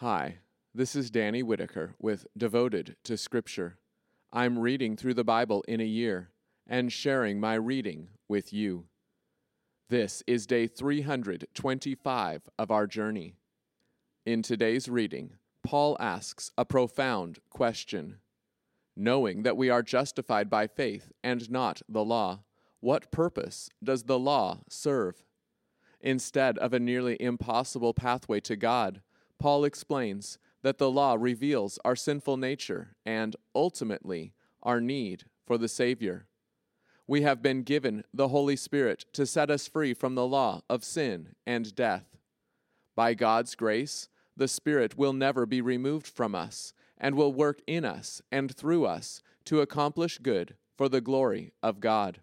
Hi, this is Danny Whitaker with Devoted to Scripture. I'm reading through the Bible in a year and sharing my reading with you. This is day 325 of our journey. In today's reading, Paul asks a profound question. Knowing that we are justified by faith and not the law, what purpose does the law serve? Instead of a nearly impossible pathway to God, Paul explains that the law reveals our sinful nature and, ultimately, our need for the Savior. We have been given the Holy Spirit to set us free from the law of sin and death. By God's grace, the Spirit will never be removed from us and will work in us and through us to accomplish good for the glory of God.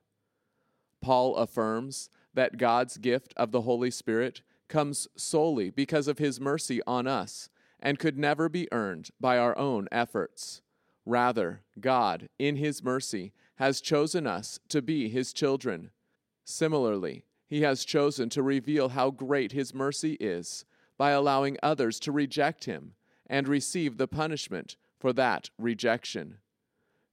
Paul affirms that God's gift of the Holy Spirit comes solely because of his mercy on us and could never be earned by our own efforts. Rather, God, in his mercy, has chosen us to be his children. Similarly, he has chosen to reveal how great his mercy is by allowing others to reject him and receive the punishment for that rejection.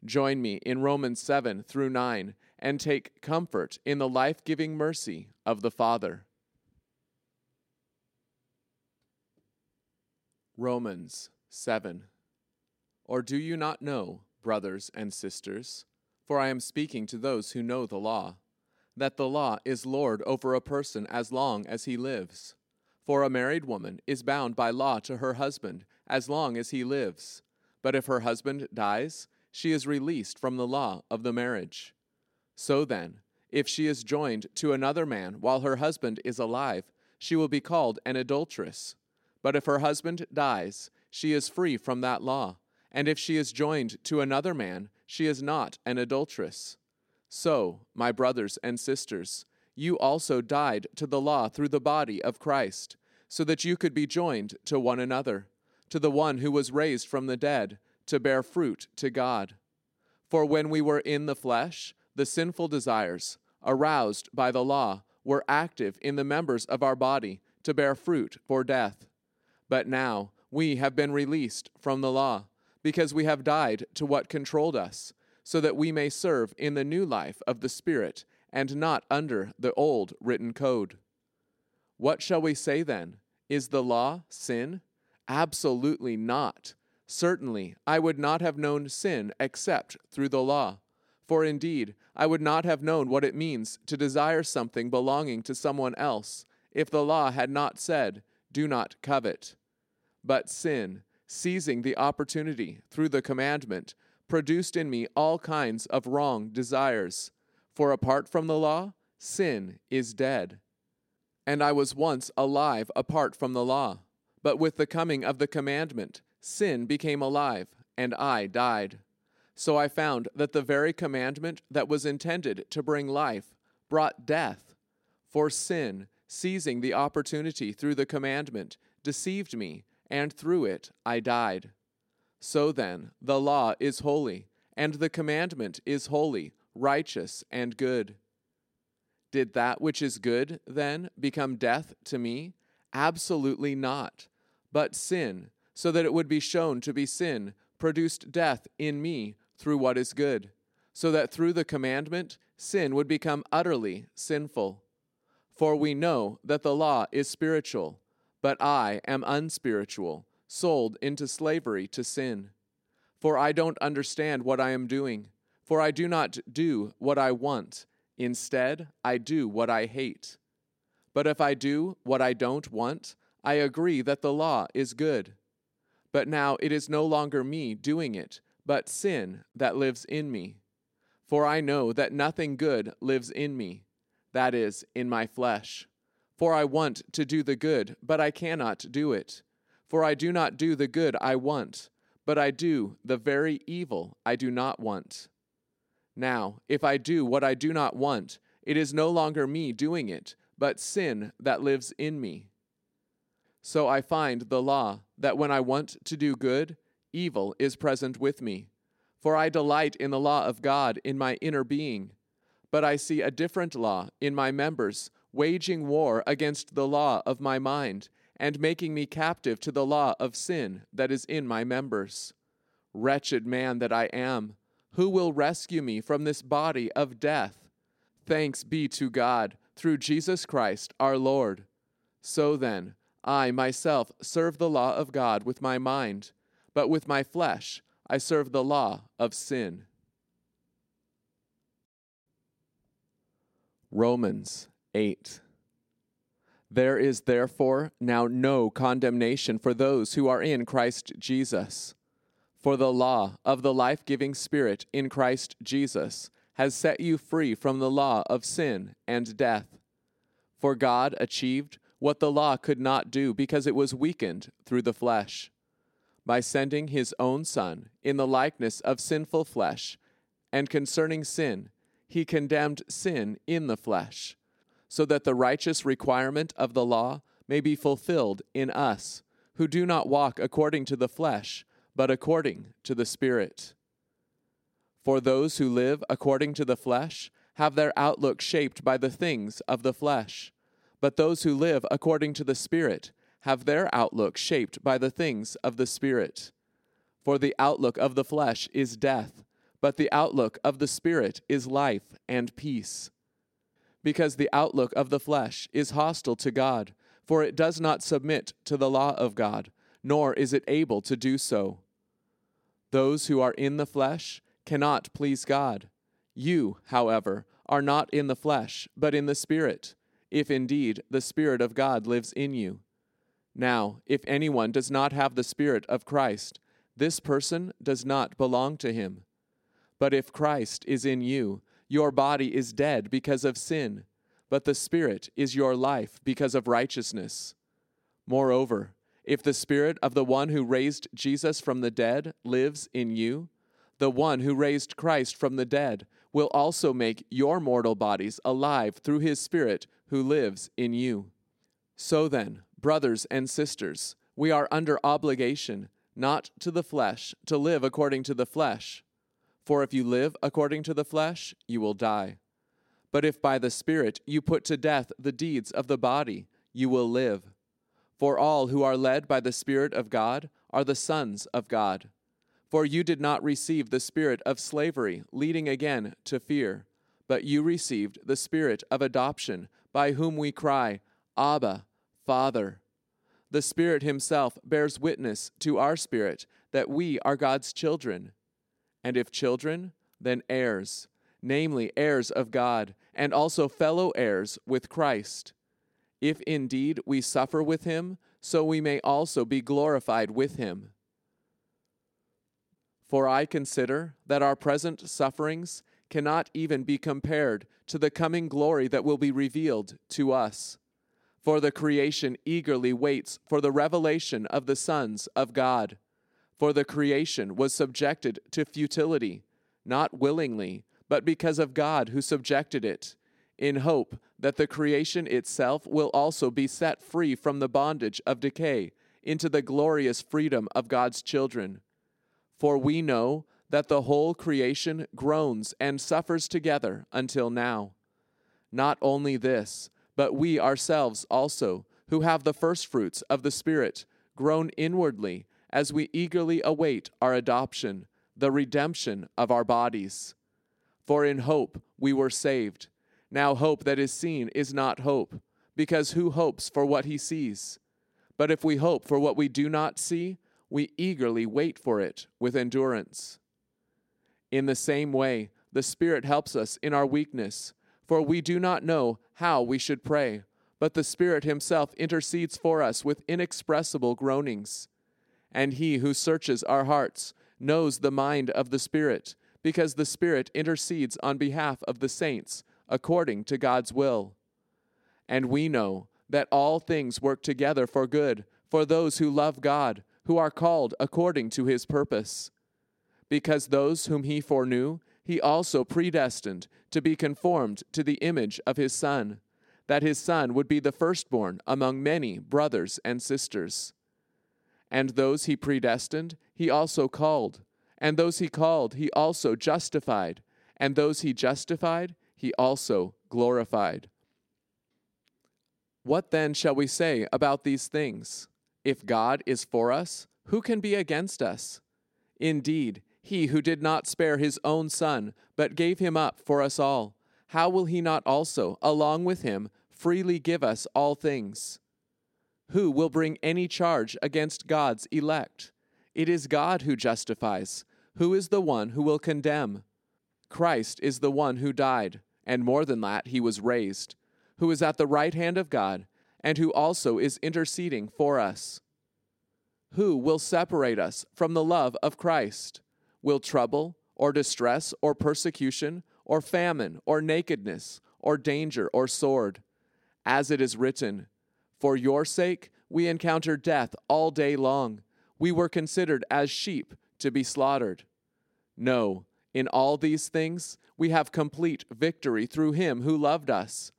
Join me in Romans 7 through 9 and take comfort in the life giving mercy of the Father. Romans 7. Or do you not know, brothers and sisters, for I am speaking to those who know the law, that the law is Lord over a person as long as he lives? For a married woman is bound by law to her husband as long as he lives. But if her husband dies, she is released from the law of the marriage. So then, if she is joined to another man while her husband is alive, she will be called an adulteress. But if her husband dies, she is free from that law. And if she is joined to another man, she is not an adulteress. So, my brothers and sisters, you also died to the law through the body of Christ, so that you could be joined to one another, to the one who was raised from the dead, to bear fruit to God. For when we were in the flesh, the sinful desires, aroused by the law, were active in the members of our body to bear fruit for death. But now we have been released from the law, because we have died to what controlled us, so that we may serve in the new life of the Spirit and not under the old written code. What shall we say then? Is the law sin? Absolutely not. Certainly, I would not have known sin except through the law. For indeed, I would not have known what it means to desire something belonging to someone else if the law had not said, Do not covet. But sin, seizing the opportunity through the commandment, produced in me all kinds of wrong desires. For apart from the law, sin is dead. And I was once alive apart from the law. But with the coming of the commandment, sin became alive, and I died. So I found that the very commandment that was intended to bring life brought death. For sin, seizing the opportunity through the commandment, deceived me and through it I died. So then, the law is holy, and the commandment is holy, righteous, and good. Did that which is good, then, become death to me? Absolutely not. But sin, so that it would be shown to be sin, produced death in me through what is good, so that through the commandment sin would become utterly sinful. For we know that the law is spiritual but I am unspiritual, sold into slavery to sin. For I don't understand what I am doing, for I do not do what I want. Instead, I do what I hate. But if I do what I don't want, I agree that the law is good. But now it is no longer me doing it, but sin that lives in me. For I know that nothing good lives in me, that is, in my flesh. For I want to do the good, but I cannot do it. For I do not do the good I want, but I do the very evil I do not want. Now, if I do what I do not want, it is no longer me doing it, but sin that lives in me. So I find the law that when I want to do good, evil is present with me. For I delight in the law of God in my inner being, but I see a different law in my members waging war against the law of my mind and making me captive to the law of sin that is in my members. Wretched man that I am, who will rescue me from this body of death? Thanks be to God through Jesus Christ our Lord. So then, I myself serve the law of God with my mind, but with my flesh I serve the law of sin. Romans 8. There is therefore now no condemnation for those who are in Christ Jesus. For the law of the life giving Spirit in Christ Jesus has set you free from the law of sin and death. For God achieved what the law could not do because it was weakened through the flesh. By sending his own Son in the likeness of sinful flesh, and concerning sin, he condemned sin in the flesh so that the righteous requirement of the law may be fulfilled in us, who do not walk according to the flesh, but according to the Spirit. For those who live according to the flesh have their outlook shaped by the things of the flesh, but those who live according to the Spirit have their outlook shaped by the things of the Spirit. For the outlook of the flesh is death, but the outlook of the Spirit is life and peace because the outlook of the flesh is hostile to God, for it does not submit to the law of God, nor is it able to do so. Those who are in the flesh cannot please God. You, however, are not in the flesh, but in the Spirit, if indeed the Spirit of God lives in you. Now, if anyone does not have the Spirit of Christ, this person does not belong to him. But if Christ is in you, your body is dead because of sin, but the Spirit is your life because of righteousness. Moreover, if the Spirit of the one who raised Jesus from the dead lives in you, the one who raised Christ from the dead will also make your mortal bodies alive through his Spirit who lives in you. So then, brothers and sisters, we are under obligation, not to the flesh, to live according to the flesh. For if you live according to the flesh, you will die. But if by the Spirit you put to death the deeds of the body, you will live. For all who are led by the Spirit of God are the sons of God. For you did not receive the spirit of slavery, leading again to fear, but you received the spirit of adoption, by whom we cry, Abba, Father. The Spirit Himself bears witness to our spirit that we are God's children and if children, then heirs, namely heirs of God, and also fellow heirs with Christ. If indeed we suffer with him, so we may also be glorified with him. For I consider that our present sufferings cannot even be compared to the coming glory that will be revealed to us. For the creation eagerly waits for the revelation of the sons of God. For the creation was subjected to futility, not willingly, but because of God who subjected it, in hope that the creation itself will also be set free from the bondage of decay into the glorious freedom of God's children. For we know that the whole creation groans and suffers together until now. Not only this, but we ourselves also, who have the firstfruits of the Spirit, groan inwardly as we eagerly await our adoption, the redemption of our bodies. For in hope we were saved. Now, hope that is seen is not hope, because who hopes for what he sees? But if we hope for what we do not see, we eagerly wait for it with endurance. In the same way, the Spirit helps us in our weakness, for we do not know how we should pray, but the Spirit Himself intercedes for us with inexpressible groanings. And he who searches our hearts knows the mind of the Spirit, because the Spirit intercedes on behalf of the saints according to God's will. And we know that all things work together for good for those who love God, who are called according to his purpose. Because those whom he foreknew, he also predestined to be conformed to the image of his Son, that his Son would be the firstborn among many brothers and sisters. And those he predestined, he also called. And those he called, he also justified. And those he justified, he also glorified. What then shall we say about these things? If God is for us, who can be against us? Indeed, he who did not spare his own son, but gave him up for us all, how will he not also, along with him, freely give us all things? Who will bring any charge against God's elect? It is God who justifies. Who is the one who will condemn? Christ is the one who died, and more than that, he was raised who is at the right hand of God, and who also is interceding for us. Who will separate us from the love of Christ? Will trouble, or distress, or persecution, or famine, or nakedness, or danger, or sword? As it is written, For your sake we encounter death all day long. We were considered as sheep to be slaughtered. No, in all these things we have complete victory through him who loved us.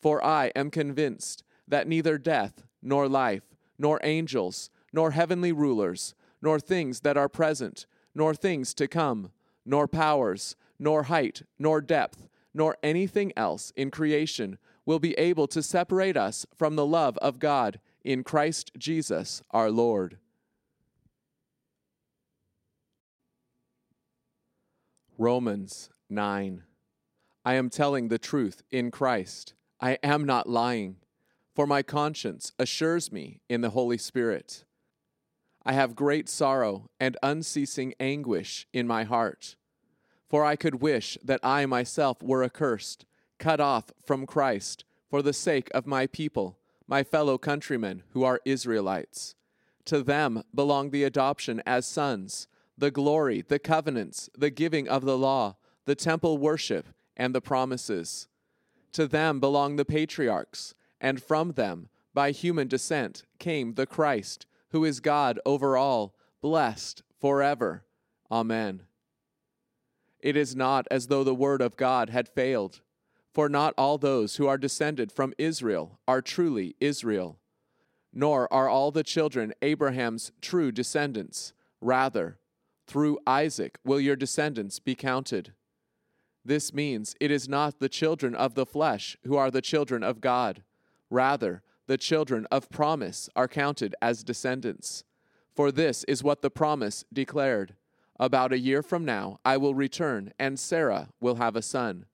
For I am convinced that neither death, nor life, nor angels, nor heavenly rulers, nor things that are present, nor things to come, nor powers, nor height, nor depth, nor anything else in creation will be able to separate us from the love of God in Christ Jesus our Lord. Romans 9. I am telling the truth in Christ. I am not lying, for my conscience assures me in the Holy Spirit. I have great sorrow and unceasing anguish in my heart, for I could wish that I myself were accursed, cut off from Christ, for the sake of my people, my fellow countrymen who are Israelites. To them belong the adoption as sons, the glory, the covenants, the giving of the law, the temple worship, and the promises. To them belong the patriarchs, and from them, by human descent, came the Christ, who is God over all, blessed forever. Amen. It is not as though the word of God had failed, for not all those who are descended from Israel are truly Israel, nor are all the children Abraham's true descendants. Rather, through Isaac will your descendants be counted. This means it is not the children of the flesh who are the children of God. Rather, the children of promise are counted as descendants. For this is what the promise declared About a year from now I will return, and Sarah will have a son.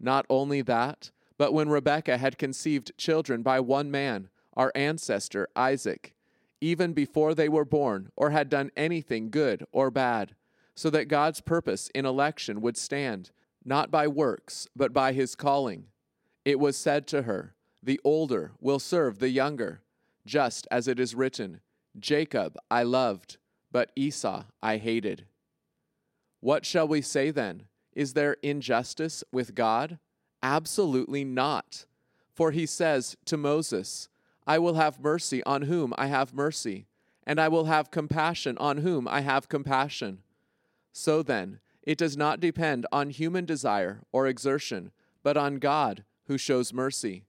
Not only that, but when Rebekah had conceived children by one man, our ancestor Isaac, even before they were born or had done anything good or bad, so that God's purpose in election would stand not by works, but by his calling. It was said to her, The older will serve the younger, just as it is written, Jacob I loved, but Esau I hated. What shall we say then? Is there injustice with God? Absolutely not. For he says to Moses, I will have mercy on whom I have mercy, and I will have compassion on whom I have compassion. So then, it does not depend on human desire or exertion, but on God who shows mercy.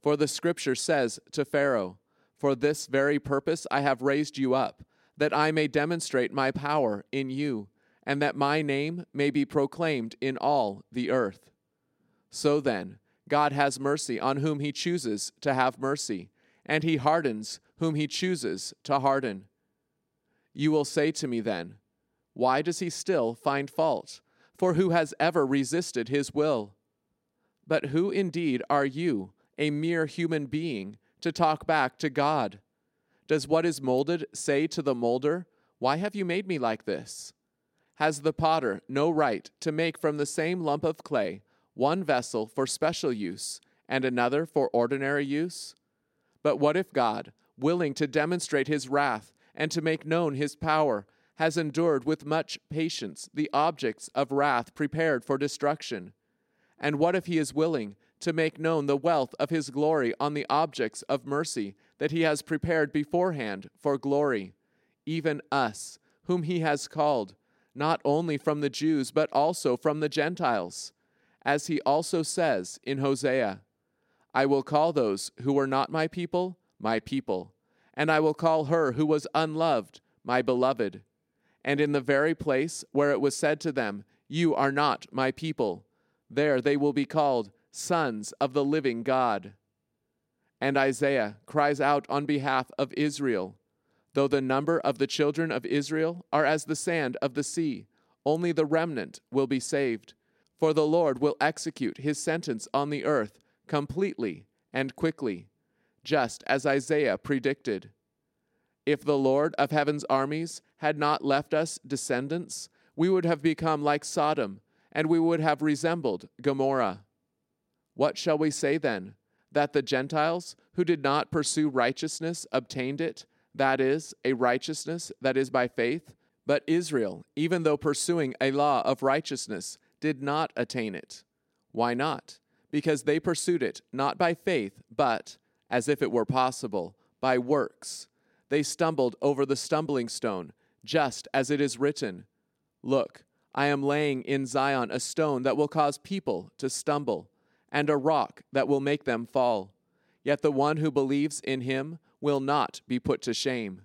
For the scripture says to Pharaoh, For this very purpose I have raised you up, that I may demonstrate my power in you, and that my name may be proclaimed in all the earth. So then, God has mercy on whom he chooses to have mercy, and he hardens whom he chooses to harden. You will say to me then, why does he still find fault? For who has ever resisted his will? But who indeed are you, a mere human being, to talk back to God? Does what is molded say to the molder, Why have you made me like this? Has the potter no right to make from the same lump of clay one vessel for special use and another for ordinary use? But what if God, willing to demonstrate his wrath and to make known his power, has endured with much patience the objects of wrath prepared for destruction. And what if he is willing to make known the wealth of his glory on the objects of mercy that he has prepared beforehand for glory, even us, whom he has called, not only from the Jews, but also from the Gentiles? As he also says in Hosea, I will call those who were not my people, my people, and I will call her who was unloved, my beloved. And in the very place where it was said to them, You are not my people, there they will be called sons of the living God. And Isaiah cries out on behalf of Israel Though the number of the children of Israel are as the sand of the sea, only the remnant will be saved. For the Lord will execute his sentence on the earth completely and quickly, just as Isaiah predicted. If the Lord of heaven's armies had not left us descendants, we would have become like Sodom, and we would have resembled Gomorrah. What shall we say then? That the Gentiles who did not pursue righteousness obtained it? That is, a righteousness that is by faith. But Israel, even though pursuing a law of righteousness, did not attain it. Why not? Because they pursued it not by faith, but, as if it were possible, by works. They stumbled over the stumbling stone, just as it is written Look, I am laying in Zion a stone that will cause people to stumble, and a rock that will make them fall. Yet the one who believes in him will not be put to shame.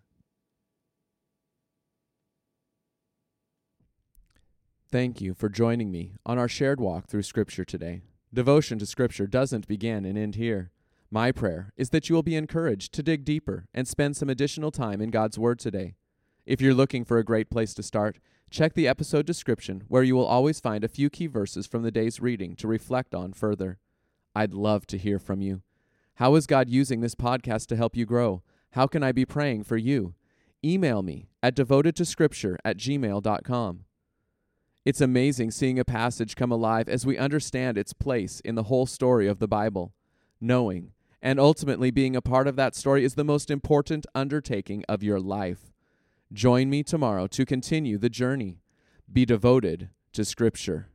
Thank you for joining me on our shared walk through Scripture today. Devotion to Scripture doesn't begin and end here. My prayer is that you will be encouraged to dig deeper and spend some additional time in God's Word today. If you're looking for a great place to start, check the episode description where you will always find a few key verses from the day's reading to reflect on further. I'd love to hear from you. How is God using this podcast to help you grow? How can I be praying for you? Email me at devotedtoscripture at gmail.com. It's amazing seeing a passage come alive as we understand its place in the whole story of the Bible. Knowing and ultimately being a part of that story is the most important undertaking of your life. Join me tomorrow to continue the journey. Be devoted to Scripture.